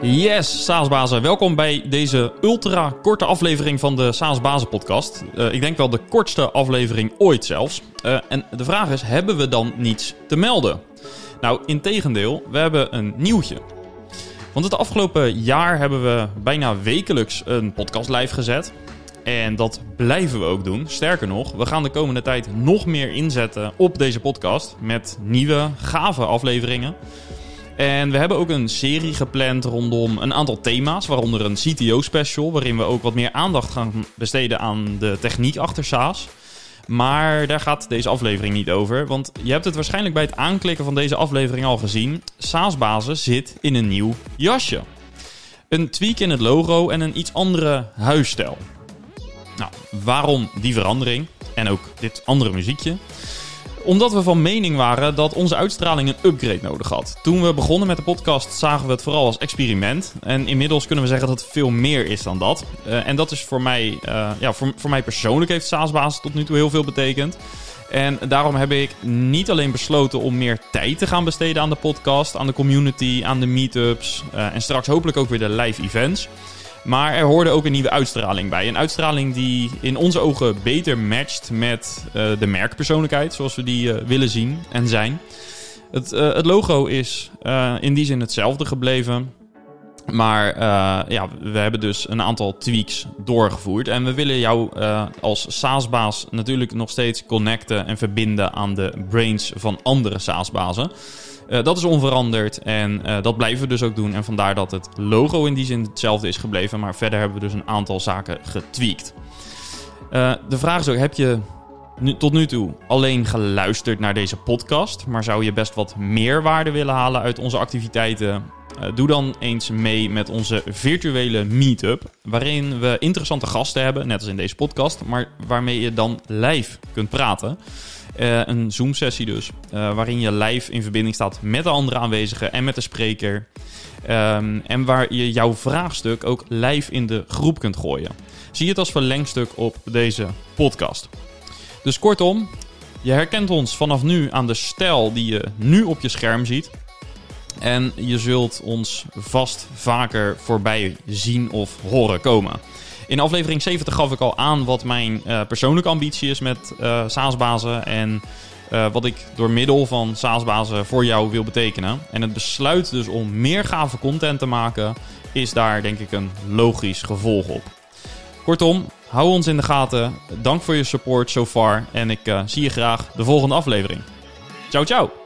Yes, SaaS-bazen. Welkom bij deze ultra korte aflevering van de SaaS-bazen podcast. Uh, ik denk wel de kortste aflevering ooit zelfs. Uh, en de vraag is, hebben we dan niets te melden? Nou, in tegendeel, we hebben een nieuwtje. Want het afgelopen jaar hebben we bijna wekelijks een podcast live gezet. En dat blijven we ook doen. Sterker nog, we gaan de komende tijd nog meer inzetten op deze podcast met nieuwe, gave afleveringen. En we hebben ook een serie gepland rondom een aantal thema's, waaronder een CTO-special, waarin we ook wat meer aandacht gaan besteden aan de techniek achter SaaS. Maar daar gaat deze aflevering niet over, want je hebt het waarschijnlijk bij het aanklikken van deze aflevering al gezien. SaaS-basis zit in een nieuw jasje. Een tweak in het logo en een iets andere huisstijl. Nou, waarom die verandering? En ook dit andere muziekje omdat we van mening waren dat onze uitstraling een upgrade nodig had. Toen we begonnen met de podcast zagen we het vooral als experiment. En inmiddels kunnen we zeggen dat het veel meer is dan dat. Uh, en dat is voor mij, uh, ja, voor, voor mij persoonlijk heeft SaaS-basis tot nu toe heel veel betekend. En daarom heb ik niet alleen besloten om meer tijd te gaan besteden aan de podcast, aan de community, aan de meetups uh, en straks hopelijk ook weer de live events. Maar er hoorde ook een nieuwe uitstraling bij. Een uitstraling die in onze ogen beter matcht met uh, de merkpersoonlijkheid, zoals we die uh, willen zien en zijn. Het, uh, het logo is in die zin hetzelfde gebleven. Maar ja, we hebben dus een aantal tweaks doorgevoerd. En we willen jou als SaaS-baas natuurlijk nog steeds connecten en verbinden aan de brains van andere SaaS-bazen. Uh, dat is onveranderd en uh, dat blijven we dus ook doen. En vandaar dat het logo in die zin hetzelfde is gebleven. Maar verder hebben we dus een aantal zaken getweakt. Uh, de vraag is ook, heb je tot nu toe alleen geluisterd naar deze podcast... maar zou je best wat meer waarde willen halen uit onze activiteiten... doe dan eens mee met onze virtuele meetup, waarin we interessante gasten hebben, net als in deze podcast, maar waarmee je dan live kunt praten. Uh, een Zoom-sessie dus, uh, waarin je live in verbinding staat met de andere aanwezigen en met de spreker. Um, en waar je jouw vraagstuk ook live in de groep kunt gooien. Zie het als verlengstuk op deze podcast. Dus kortom, je herkent ons vanaf nu aan de stijl die je nu op je scherm ziet. En je zult ons vast vaker voorbij zien of horen komen. In aflevering 70 gaf ik al aan wat mijn uh, persoonlijke ambitie is met uh, SaaS-bazen. En uh, wat ik door middel van SaaS-bazen voor jou wil betekenen. En het besluit dus om meer gave content te maken, is daar denk ik een logisch gevolg op. Kortom, hou ons in de gaten. Dank voor je support so far. En ik zie je graag de volgende aflevering. Ciao, ciao!